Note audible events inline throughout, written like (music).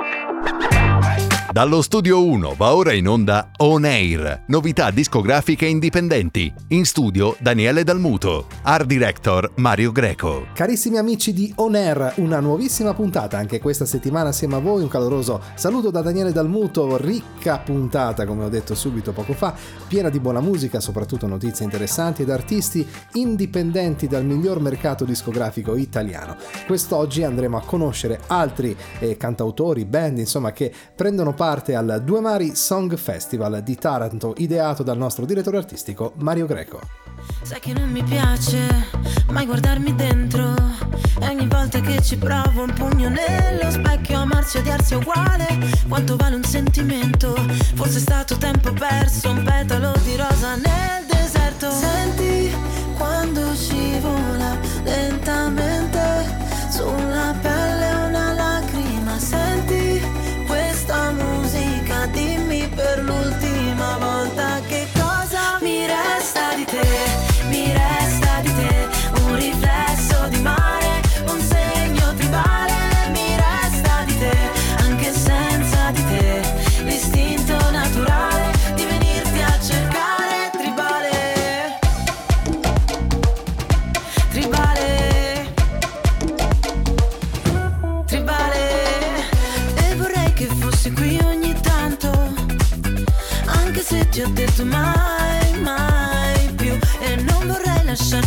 Ha (laughs) ha Dallo studio 1 va ora in onda On Air, novità discografiche indipendenti. In studio Daniele Dalmuto, art director Mario Greco. Carissimi amici di On Air, una nuovissima puntata anche questa settimana assieme a voi. Un caloroso saluto da Daniele Dalmuto, ricca puntata come ho detto subito poco fa, piena di buona musica, soprattutto notizie interessanti ed artisti indipendenti dal miglior mercato discografico italiano. Quest'oggi andremo a conoscere altri eh, cantautori, band, insomma, che prendono parte al Due Mari Song Festival di Taranto, ideato dal nostro direttore artistico Mario Greco. Sai che non mi piace mai guardarmi dentro. E ogni volta che ci provo un pugno nello specchio Amarsi e odiarsi è uguale. Quanto vale un sentimento? Forse è stato tempo perso Un petalo di rosa nel deserto. Senti quando scivola lentamente Sulla pelle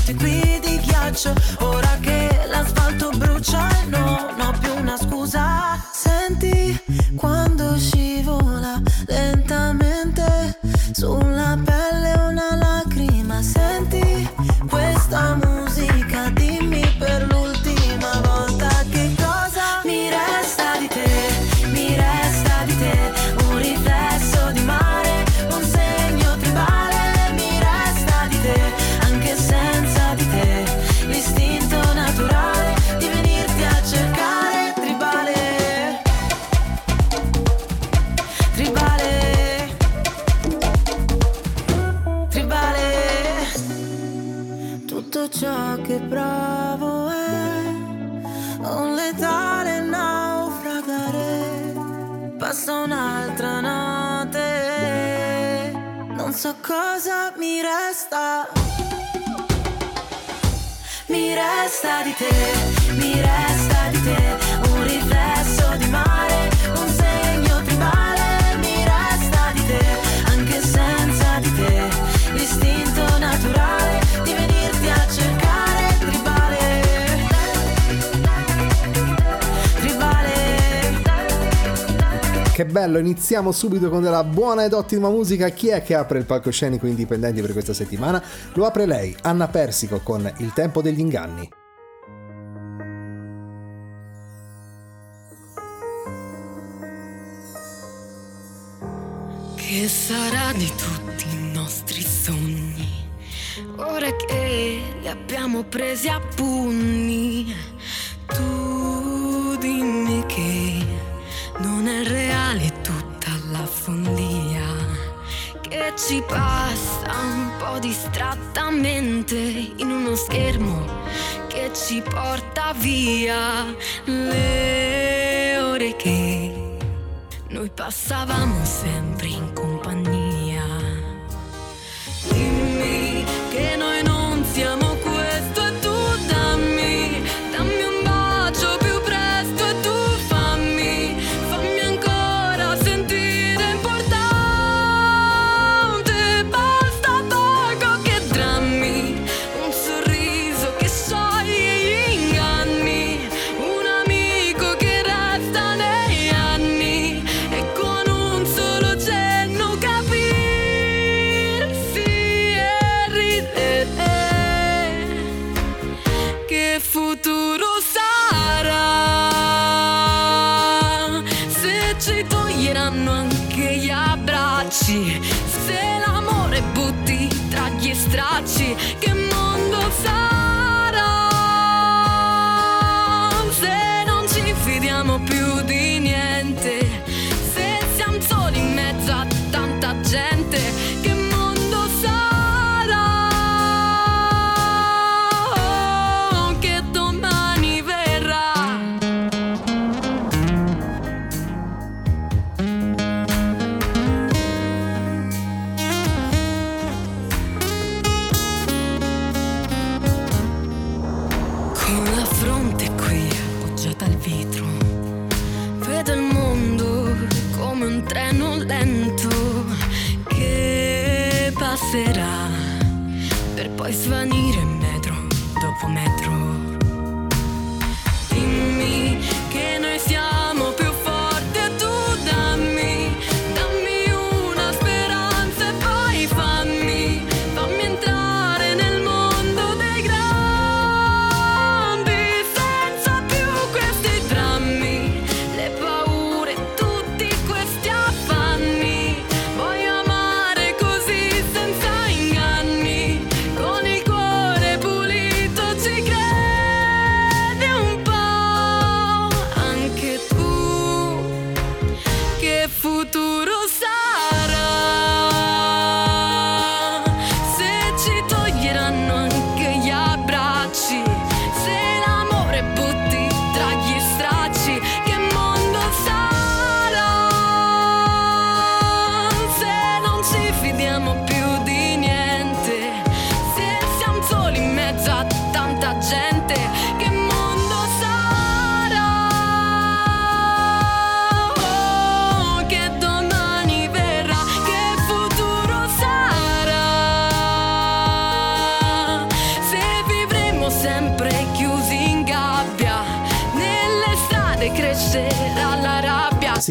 lasciarti qui di ghiaccio Ora che l'asfalto brucia e resta di te, mi resta di te, un riflesso di mare, un segno tribale. Mi resta di te, anche senza di te, l'istinto naturale di venirti a cercare. Tribale, tribale. Che bello, iniziamo subito con della buona ed ottima musica. Chi è che apre il palcoscenico indipendenti per questa settimana? Lo apre lei, Anna Persico, con Il tempo degli inganni. Sarà di tutti i nostri sogni? Ora che li abbiamo presi a pugni, tu dimmi che non è reale tutta la follia che ci passa un po' distrattamente in uno schermo che ci porta via le ore che noi passavamo sempre in compagnia.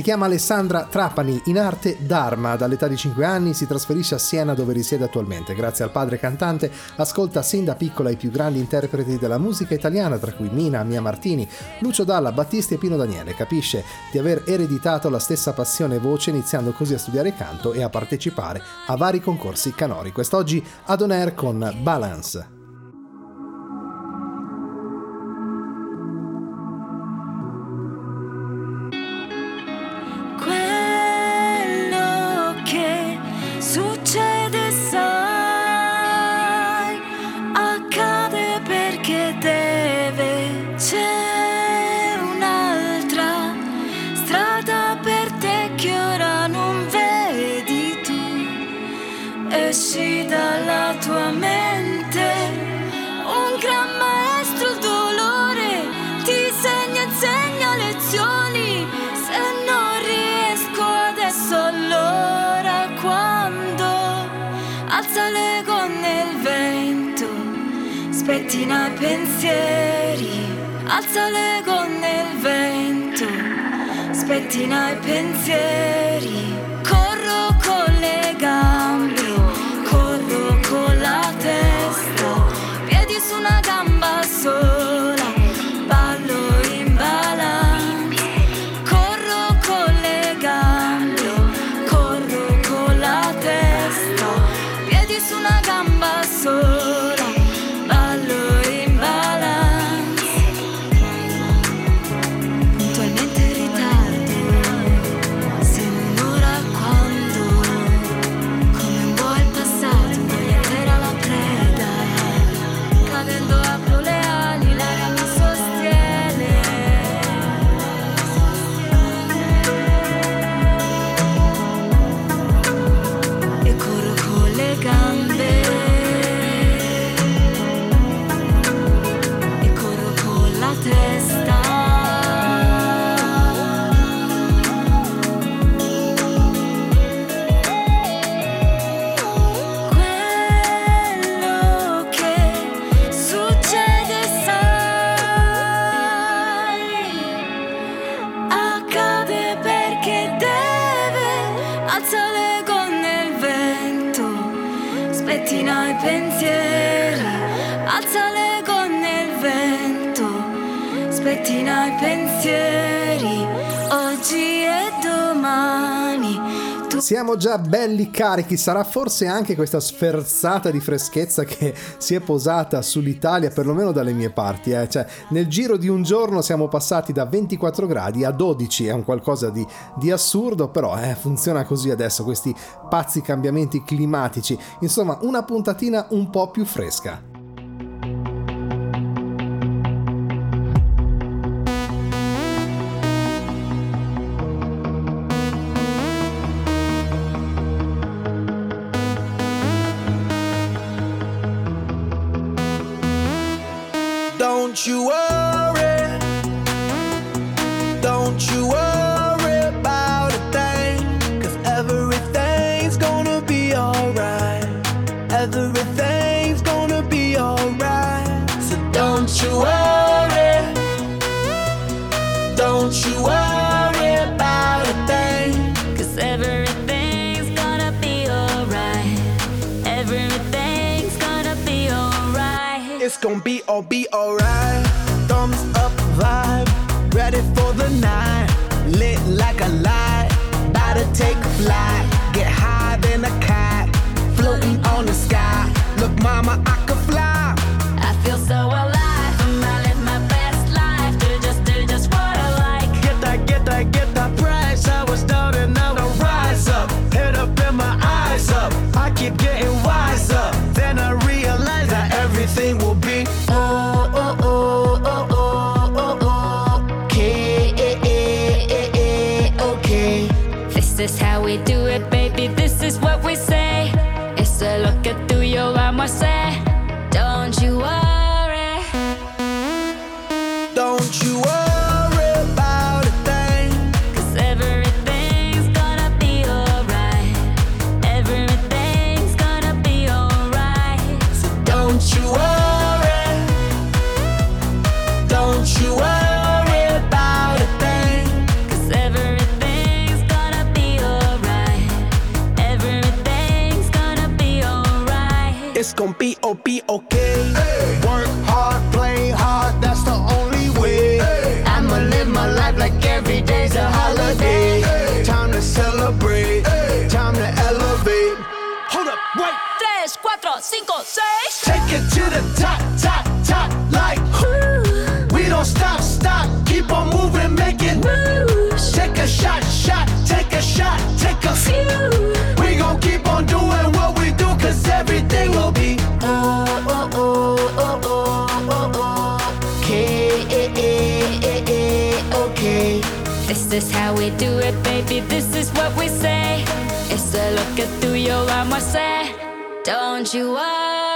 Si chiama Alessandra Trapani, in arte Dharma, dall'età di 5 anni si trasferisce a Siena dove risiede attualmente. Grazie al padre cantante ascolta sin da piccola i più grandi interpreti della musica italiana, tra cui Mina, Mia Martini, Lucio Dalla, Battisti e Pino Daniele. Capisce di aver ereditato la stessa passione e voce iniziando così a studiare canto e a partecipare a vari concorsi canori. Quest'oggi ad On Air con Balance. Pensieri, alza l'ego nel vento, spettina i pensieri. Corro con le gambe, corro con la testa, piedi su una gamba sola, Siamo già belli carichi, sarà forse anche questa sferzata di freschezza che si è posata sull'Italia, perlomeno dalle mie parti. eh. Cioè, nel giro di un giorno siamo passati da 24 gradi a 12, è un qualcosa di, di assurdo, però eh, funziona così adesso, questi pazzi cambiamenti climatici. Insomma, una puntatina un po' più fresca. This how we do it, baby. This is what we say. It's a look at through your armor say. Don't you worry.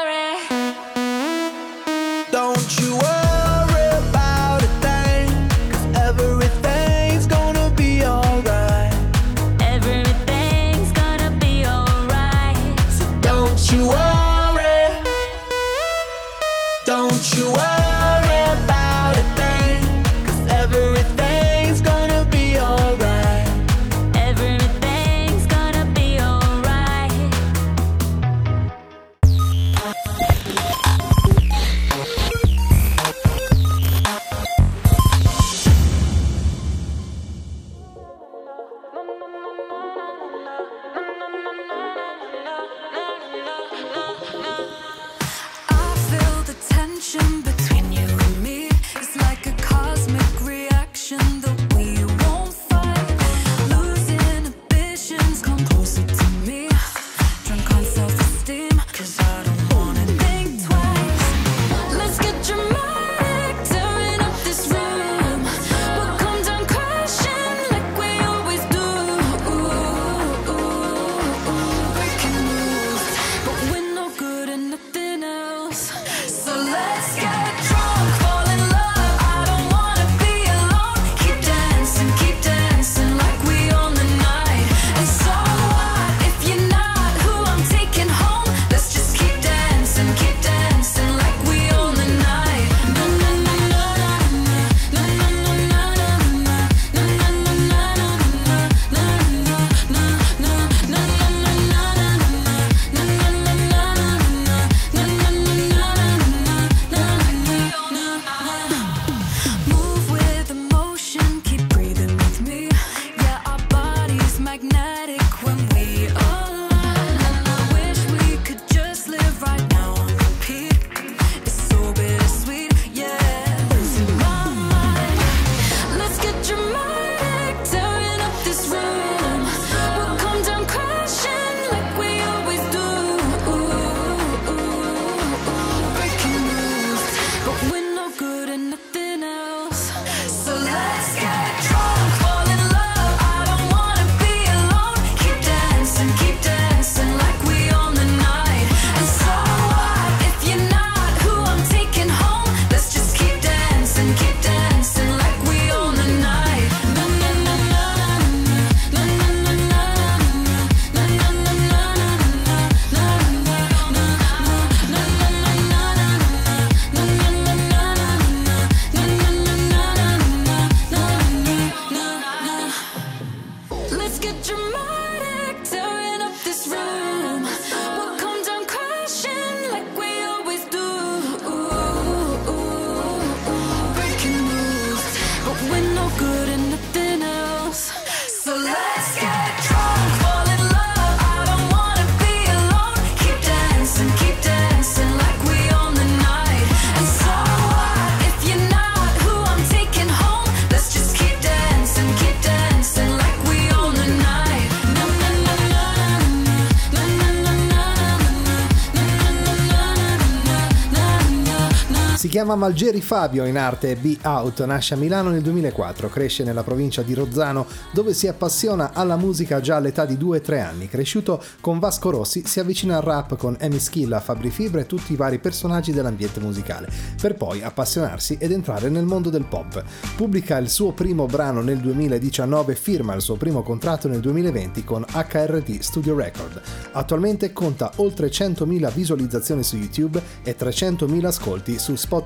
Chiama Malgeri Fabio, in arte Be Out, nasce a Milano nel 2004, cresce nella provincia di Rozzano dove si appassiona alla musica già all'età di 2-3 anni. Cresciuto con Vasco Rossi, si avvicina al rap con Amy Schilla, Fabri Fibra e tutti i vari personaggi dell'ambiente musicale, per poi appassionarsi ed entrare nel mondo del pop. Pubblica il suo primo brano nel 2019 e firma il suo primo contratto nel 2020 con HRT Studio Record. Attualmente conta oltre 100.000 visualizzazioni su YouTube e 300.000 ascolti su Spotify.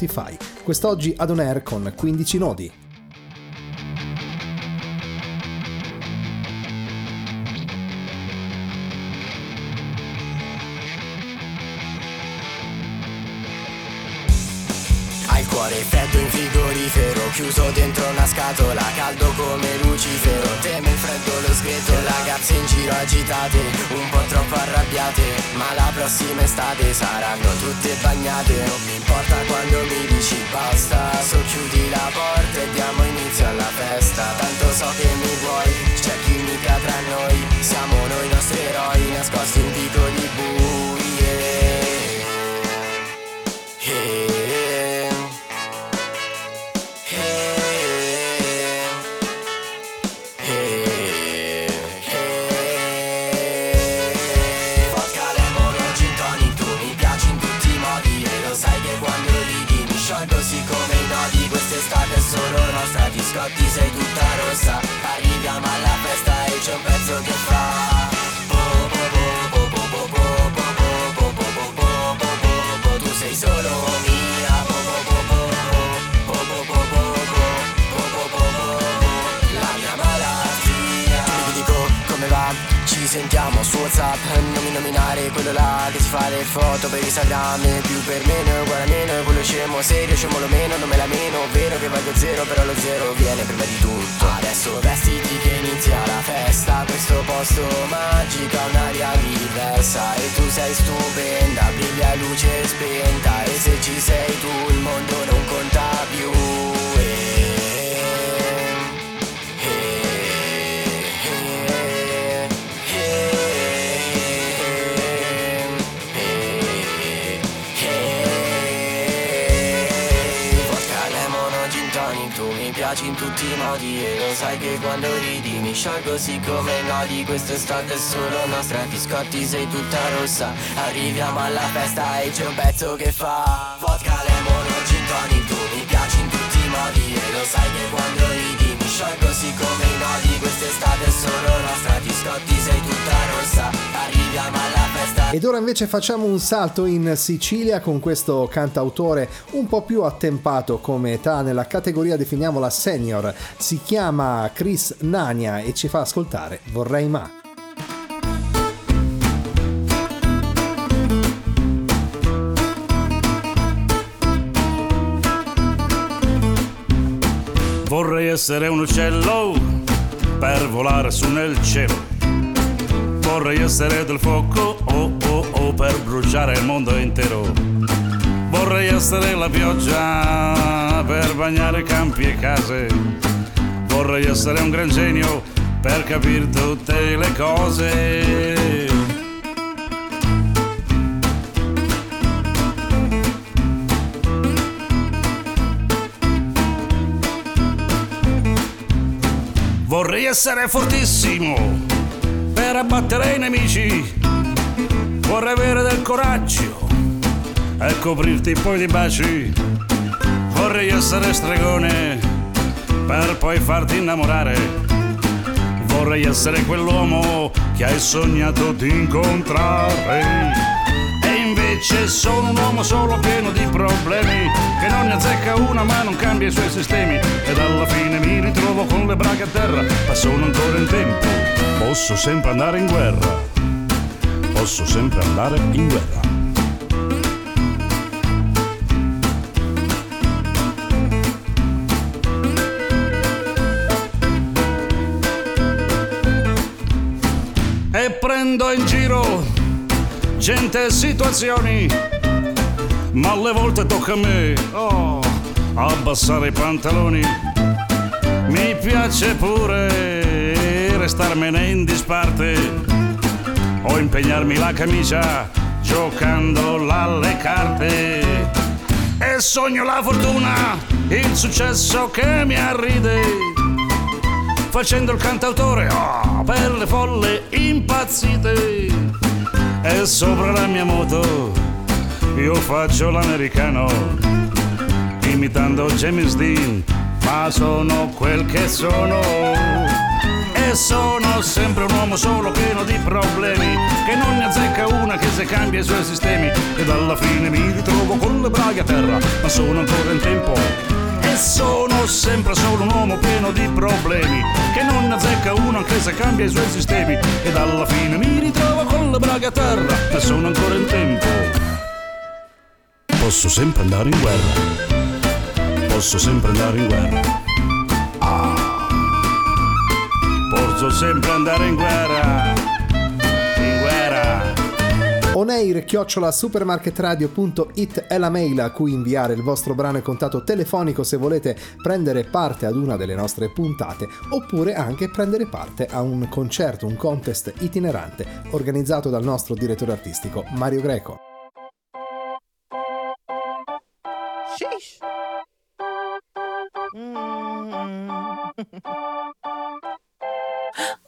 Quest'oggi ad On Air con 15 nodi. Hai il cuore freddo in frigorifero Chiuso dentro una scatola Caldo come Giro agitate Un po' troppo arrabbiate Ma la prossima estate Saranno tutte bagnate. Non mi importa quando mi dici basta Socchiudi la porta e diamo inizio alla festa. Tanto so che mi vuoi C'è chimica tra noi Siamo noi i nostri eroi Nascosti in vicoli buie quello là che si fa le foto per Instagram Più per meno, uguale a meno Quello scemo serio, scemo lo meno Non me la meno, vero che valgo zero Però lo zero viene prima di tutto. Adesso vestiti che inizia la festa Questo posto magico ha un'aria diversa E tu sei stupenda, briglia luce spenta E se ci sei tu il mondo non conta più piaci in tutti i modi E lo sai che quando ridi Mi sciolgo siccome nodi. Quest'estate è solo nostra Ti scotti sei tutta rossa. Arriviamo alla festa e c'è un pezzo che fa Vodka, lemon gin tonic. Tu mi piaci in tutti i modi E lo sai che quando ridi Mi sciolgo siccome i nodi. Quest'estate è solo nostra Ti scotti sei tutta rossa Arriviamo alla festa Ed ora invece facciamo un salto in Sicilia con questo cantautore un po' più attempato come età, nella categoria definiamola senior. Si chiama Chris Nania e ci fa ascoltare Vorrei Ma. Vorrei essere un uccello per volare su nel cielo. Vorrei essere del fuoco oh, oh, oh, per bruciare il mondo intero. Vorrei essere la pioggia per bagnare campi e case. Vorrei essere un gran genio per capire tutte le cose. Vorrei essere fortissimo abbattere i nemici. Vorrei avere del coraggio e coprirti poi di baci. Vorrei essere stregone per poi farti innamorare. Vorrei essere quell'uomo che hai sognato di incontrare. Invece sono un uomo solo pieno di problemi Che non ne azzecca una ma non cambia i suoi sistemi. Ed alla fine mi ritrovo con le braghe a terra Ma sono ancora in tempo Posso sempre andare in guerra. Posso sempre andare in guerra. E prendo in giro gente e situazioni, ma alle volte tocca a me oh, abbassare i pantaloni. Mi piace pure restarmene in disparte o impegnarmi la camicia giocando alle carte. E sogno la fortuna, il successo che mi arride. Facendo il cantautore oh, per le folle impazzite. E sopra la mia moto io faccio l'americano. Imitando James Dean, ma sono quel che sono. E sono sempre un uomo solo pieno di problemi Che non ne azzecca una che se cambia i suoi sistemi Ed alla fine mi ritrovo con le braghe a terra Ma sono ancora in tempo sono sempre solo un uomo pieno di problemi. Che non azzecca una anche se cambia i suoi sistemi. Ed alla fine mi ritrovo con le braghe a terra Ma sono ancora in tempo. Posso sempre andare in guerra. Posso sempre andare in guerra. Posso sempre andare in guerra. In guerra. Oneir chiocciola supermarketradio.it è la mail a cui inviare il vostro brano e contatto telefonico se volete prendere parte ad una delle nostre puntate oppure anche prendere parte a un concerto, un contest itinerante organizzato dal nostro direttore artistico Mario Greco. (laughs)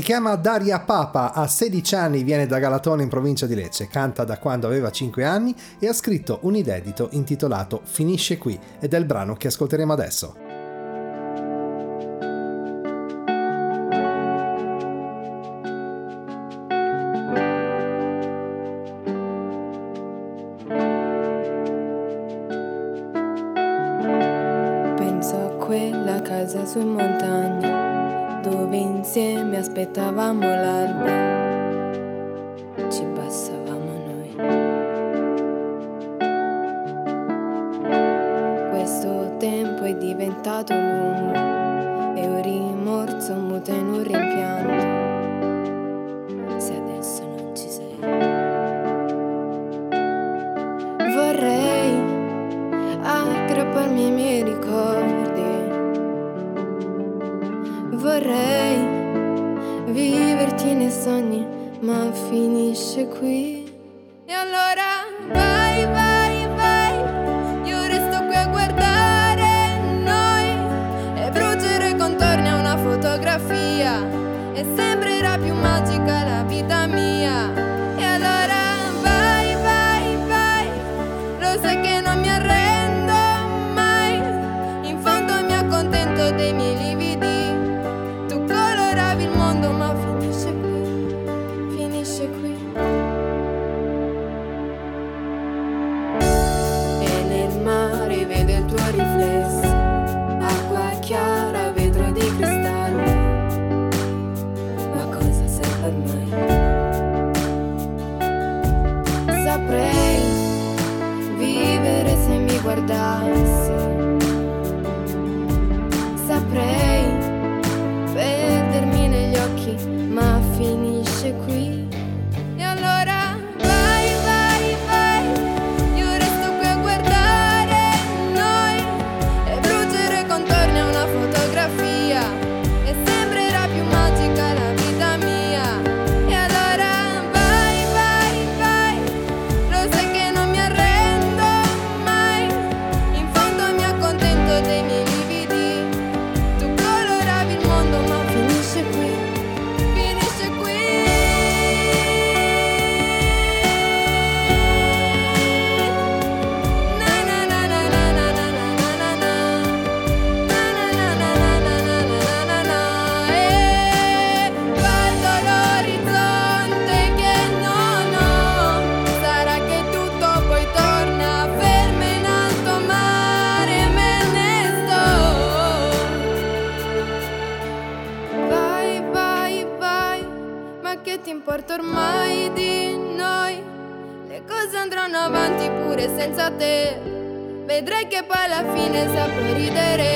Si chiama Daria Papa, ha 16 anni, viene da Galatone in provincia di Lecce, canta da quando aveva 5 anni e ha scritto un inedito intitolato Finisce qui ed è il brano che ascolteremo adesso. sai di noi, le cose andranno avanti pure senza te. Vedrai che poi alla fine saprò ridere.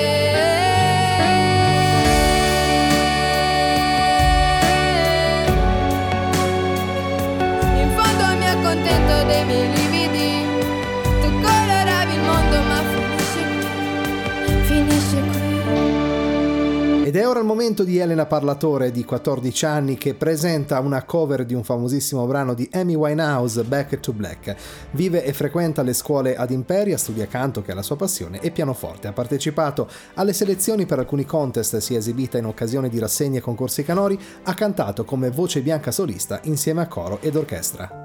In fondo mi accontento dei miei È ora il momento di Elena Parlatore di 14 anni che presenta una cover di un famosissimo brano di Amy Winehouse, Back to Black. Vive e frequenta le scuole ad Imperia, studia canto che è la sua passione e pianoforte. Ha partecipato alle selezioni per alcuni contest, si è esibita in occasione di rassegne e concorsi canori, ha cantato come voce bianca solista insieme a coro ed orchestra.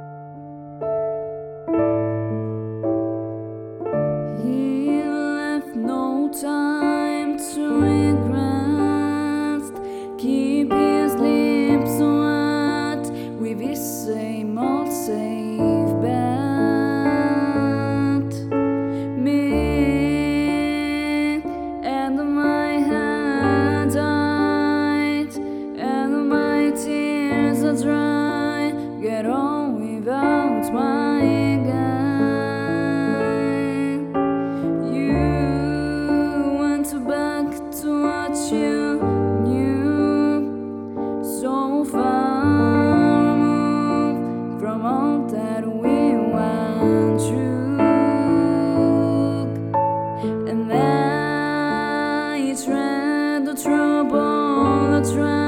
trouble, the trouble.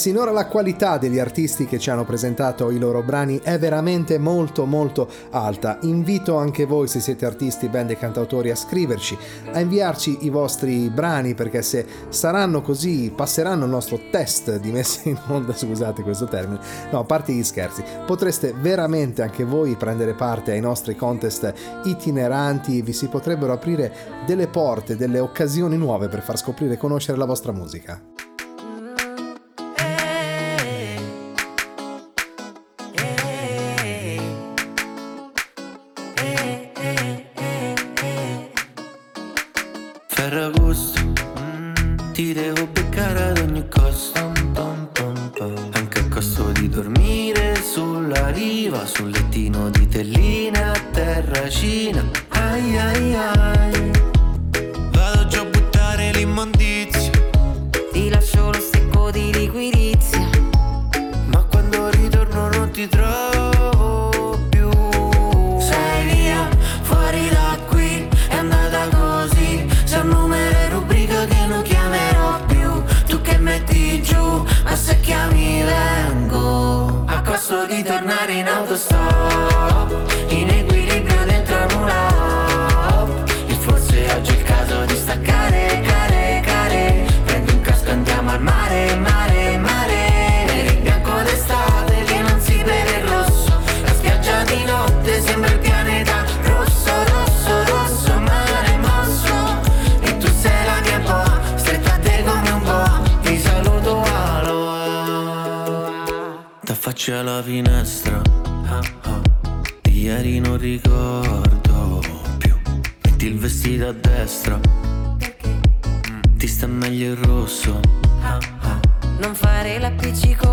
sinora la qualità degli artisti che ci hanno presentato i loro brani è veramente molto molto alta. Invito anche voi se siete artisti, band e cantautori a scriverci, a inviarci i vostri brani perché se saranno così passeranno il nostro test di messa in onda, scusate questo termine, no, a parte gli scherzi, potreste veramente anche voi prendere parte ai nostri contest itineranti, vi si potrebbero aprire delle porte, delle occasioni nuove per far scoprire e conoscere la vostra musica. finestra. Ah, ah. Di ieri non ricordo più. Metti il vestito a destra. Perché? Mm, ti sta meglio il rosso. Ah, ah. non fare la l'appiccico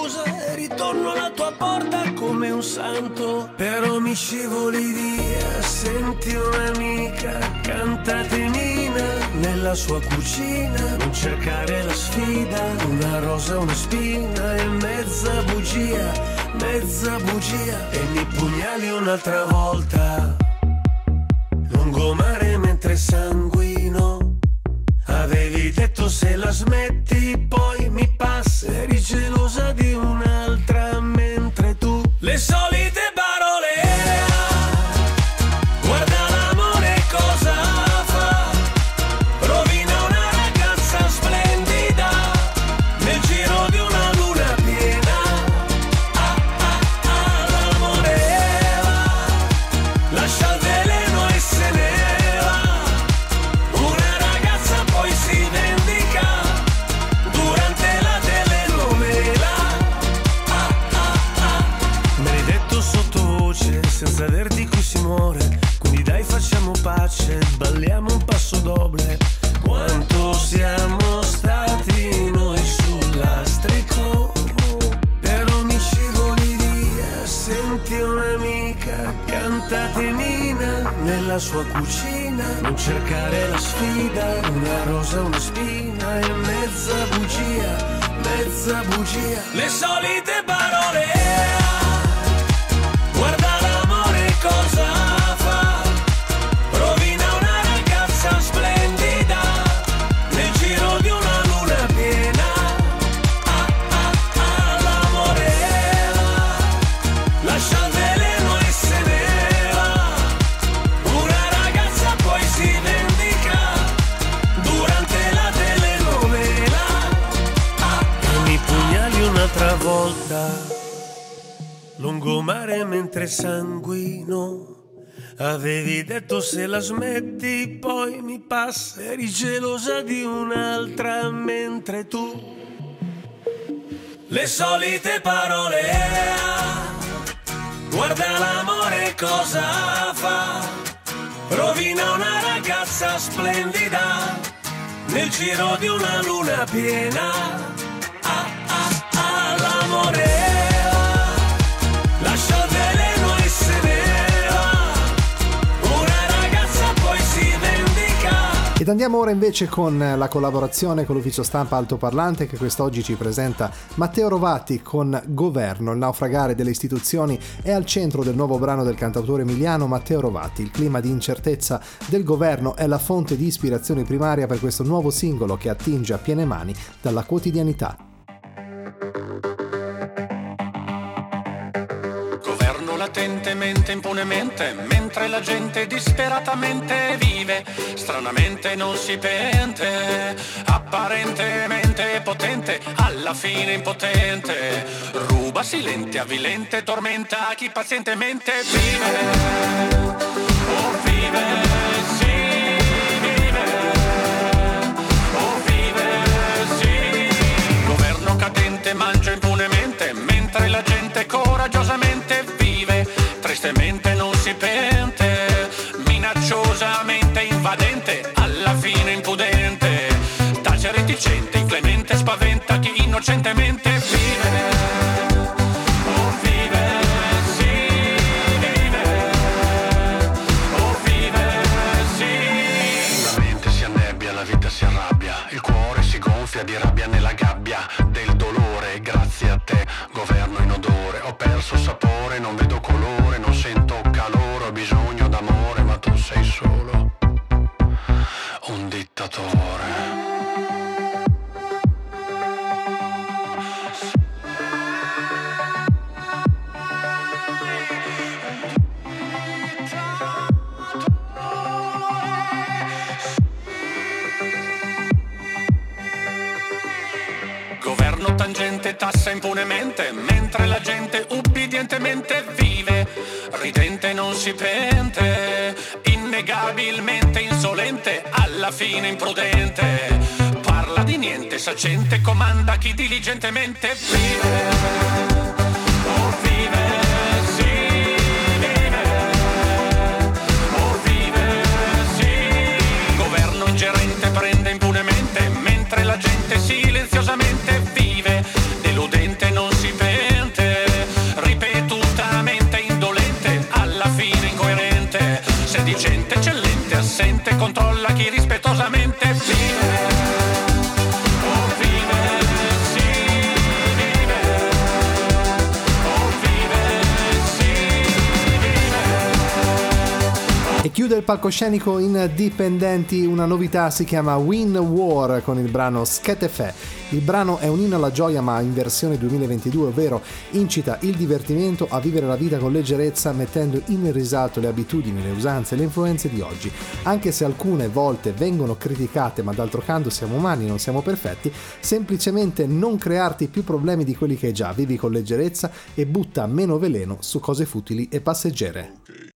scusa e ritorno alla tua porta come un santo. Però mi scivoli via, senti un'amica, cantatenina nella sua cucina. Non cercare la sfida, una rosa, una spina e mezza bugia, mezza bugia. E mi pugnali un'altra volta, lungomare mentre sanguino. Avevi detto se la smetti poi balliamo un passo doble. Quanto siamo stati noi sull'astrico. Mi scivoli via, senti un'amica, cantatenina nella sua cucina. Non cercare la sfida, una rosa, una spina e mezza bugia, mezza bugia. Le solite parole. Mentre sanguino. Avevi detto se la smetti poi mi passa. Eri gelosa di un'altra mentre tu. Le solite parole. Guarda l'amore cosa fa. Rovina una ragazza splendida nel giro di una luna piena. Ah ah ah l'amore andiamo ora invece con la collaborazione con l'ufficio stampa altoparlante che quest'oggi ci presenta Matteo Rovati con Governo, il naufragare delle istituzioni è al centro del nuovo brano del cantautore emiliano Matteo Rovati. Il clima di incertezza del governo è la fonte di ispirazione primaria per questo nuovo singolo che attinge a piene mani dalla quotidianità. Latentemente, impunemente, mentre la gente disperatamente vive, stranamente non si pente, apparentemente potente, alla fine impotente, ruba silente, avvilente, tormenta chi pazientemente vive. Oh, vive. Oh, mangia impunemente, mentre la gente coraggiosamente tristemente non si pente, minacciosamente invadente, alla fine impudente, tace reticente, inclemente, spaventa chi innocentemente da chi diligentemente vive. prende impunemente mentre la gente silenziosamente vive, deludente non si pente, ripetutamente indolente, alla fine incoerente, sedicente, eccellente, assente, controlla chi rispettosamente vive. Chiude il palcoscenico indipendenti una novità, si chiama Win War con il brano Schetefe. Il brano è un inno alla gioia ma in versione 2022, ovvero incita il divertimento a vivere la vita con leggerezza mettendo in risalto le abitudini, le usanze e le influenze di oggi. Anche se alcune volte vengono criticate ma d'altro canto siamo umani, non siamo perfetti, semplicemente non crearti più problemi di quelli che hai già, vivi con leggerezza e butta meno veleno su cose futili e passeggere. Tutti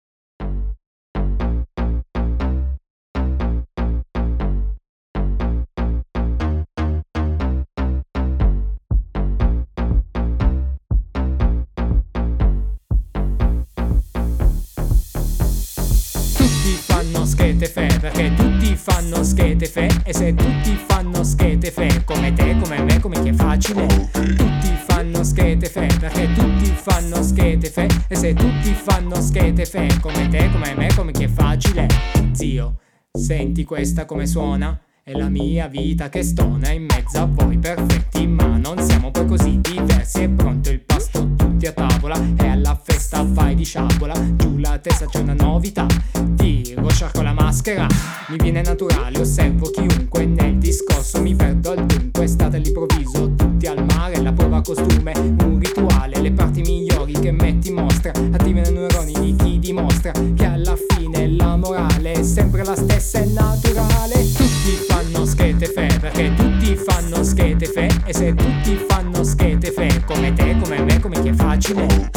fanno schete fe e se tutti fanno schete fe come te, come me, come chi è facile Tutti fanno schete fe perché tutti fanno schete fe e se tutti fanno schete fe come te, come me, come chi è facile Zio, senti questa come suona? È la mia vita che stona in mezzo a voi perfetti ma non siamo poi così diversi È pronto il pasto tutti a tavola e festa vai di sciabola Giù la testa c'è una novità. Tiro, sciarco la maschera Mi viene naturale, osservo chiunque Nel discorso mi perdo al dunque State all'improvviso, tutti al mare La prova costume, un rituale Le parti migliori che metti in mostra Attivano i neuroni di chi dimostra Che alla fine la morale è sempre la stessa, è naturale. Tutti fanno schete fe Perché tutti fanno schete fe E se tutti fanno schete fe Come te, come me, come chi è facile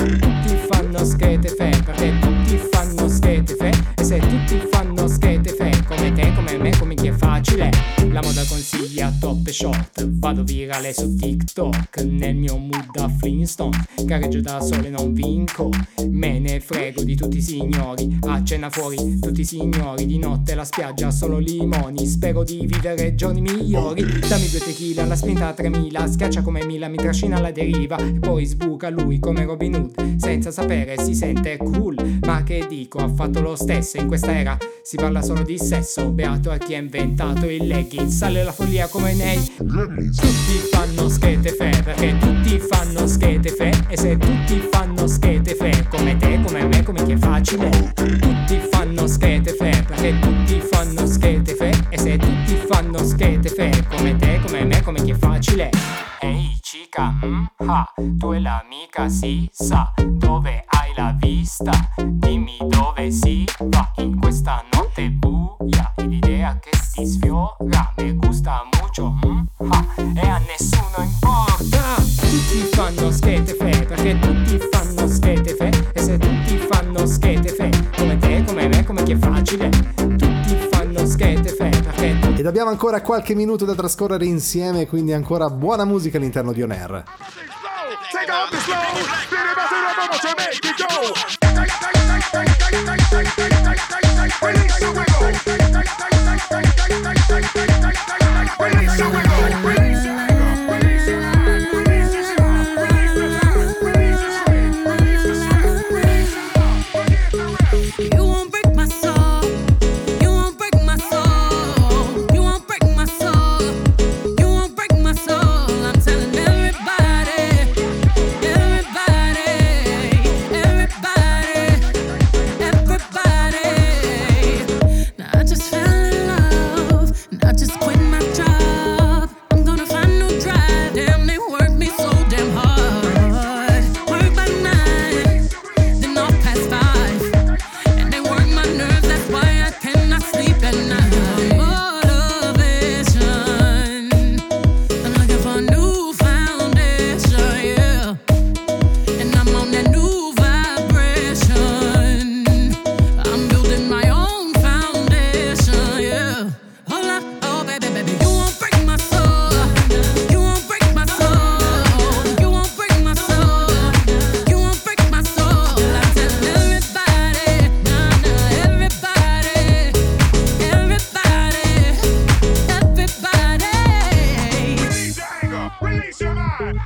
short Vado virale su TikTok Nel mio mood da Flintstone Gareggio da sole non vinco Me ne frego di tutti i signori A cena fuori tutti i signori Di notte la spiaggia solo limoni Spero di vivere giorni migliori Dammi due tequila, la spinta a 3000 Schiaccia come Mila, mi trascina alla deriva E poi sbuca lui come Robin Hood Senza sapere si sente cool Ma che dico, ha fatto lo stesso In questa era. Si parla solo di sesso Beato a chi ha inventato il legging. Sale la follia come nei Tutti fanno schete fe Perché tutti fanno schete fe E se tutti fanno schete fe Come te, come me, come chi è facile. Tutti fanno schete fe Perché tutti fanno schete fe E se tutti fanno schete fe Come te, come me, come chi è facile. Ehi cica, mm, ah, tu e l'amica si sa. Dove hai la vista? Dimmi dove si va. In questa notte buia l'idea che ti sfiora Mi gusta mucho, mm, ah, E a nessuno importa. Tutti fanno schete fe Perché tutti fanno schete fe. E se tutti fanno schete fe Come te, come me, come chi è facile Ed abbiamo ancora qualche minuto da trascorrere insieme, quindi ancora buona musica all'interno di On Air. Take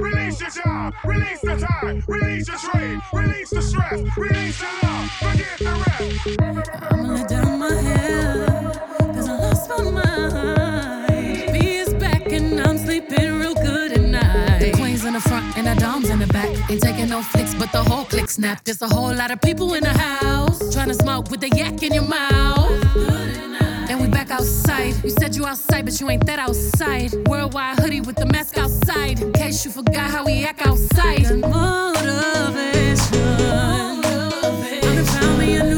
Release your job, release the time, release your trade, release the stress, release your love, forget the rest. I'm gonna down my head, cause I lost my mind. B back and I'm sleeping real good at night. The queen's in the front and the dom's in the back. Ain't taking no flicks, but the whole click snap. There's a whole lot of people in the house. Trying to smoke with a yak in your mouth. Back outside. You said you outside, but you ain't that outside. Worldwide hoodie with the mask outside. In case you forgot how we act outside. Motivation. I done found me a new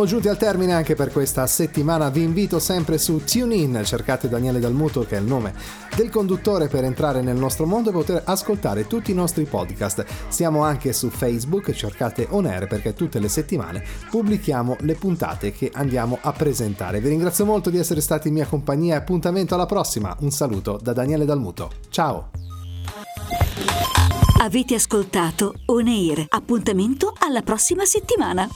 Siamo giunti al termine anche per questa settimana. Vi invito sempre su TuneIn, cercate Daniele Dalmuto, che è il nome del conduttore, per entrare nel nostro mondo e poter ascoltare tutti i nostri podcast. Siamo anche su Facebook, cercate On Air perché tutte le settimane pubblichiamo le puntate che andiamo a presentare. Vi ringrazio molto di essere stati in mia compagnia e appuntamento alla prossima. Un saluto da Daniele Dalmuto. Ciao! Avete ascoltato On Air. Appuntamento alla prossima settimana.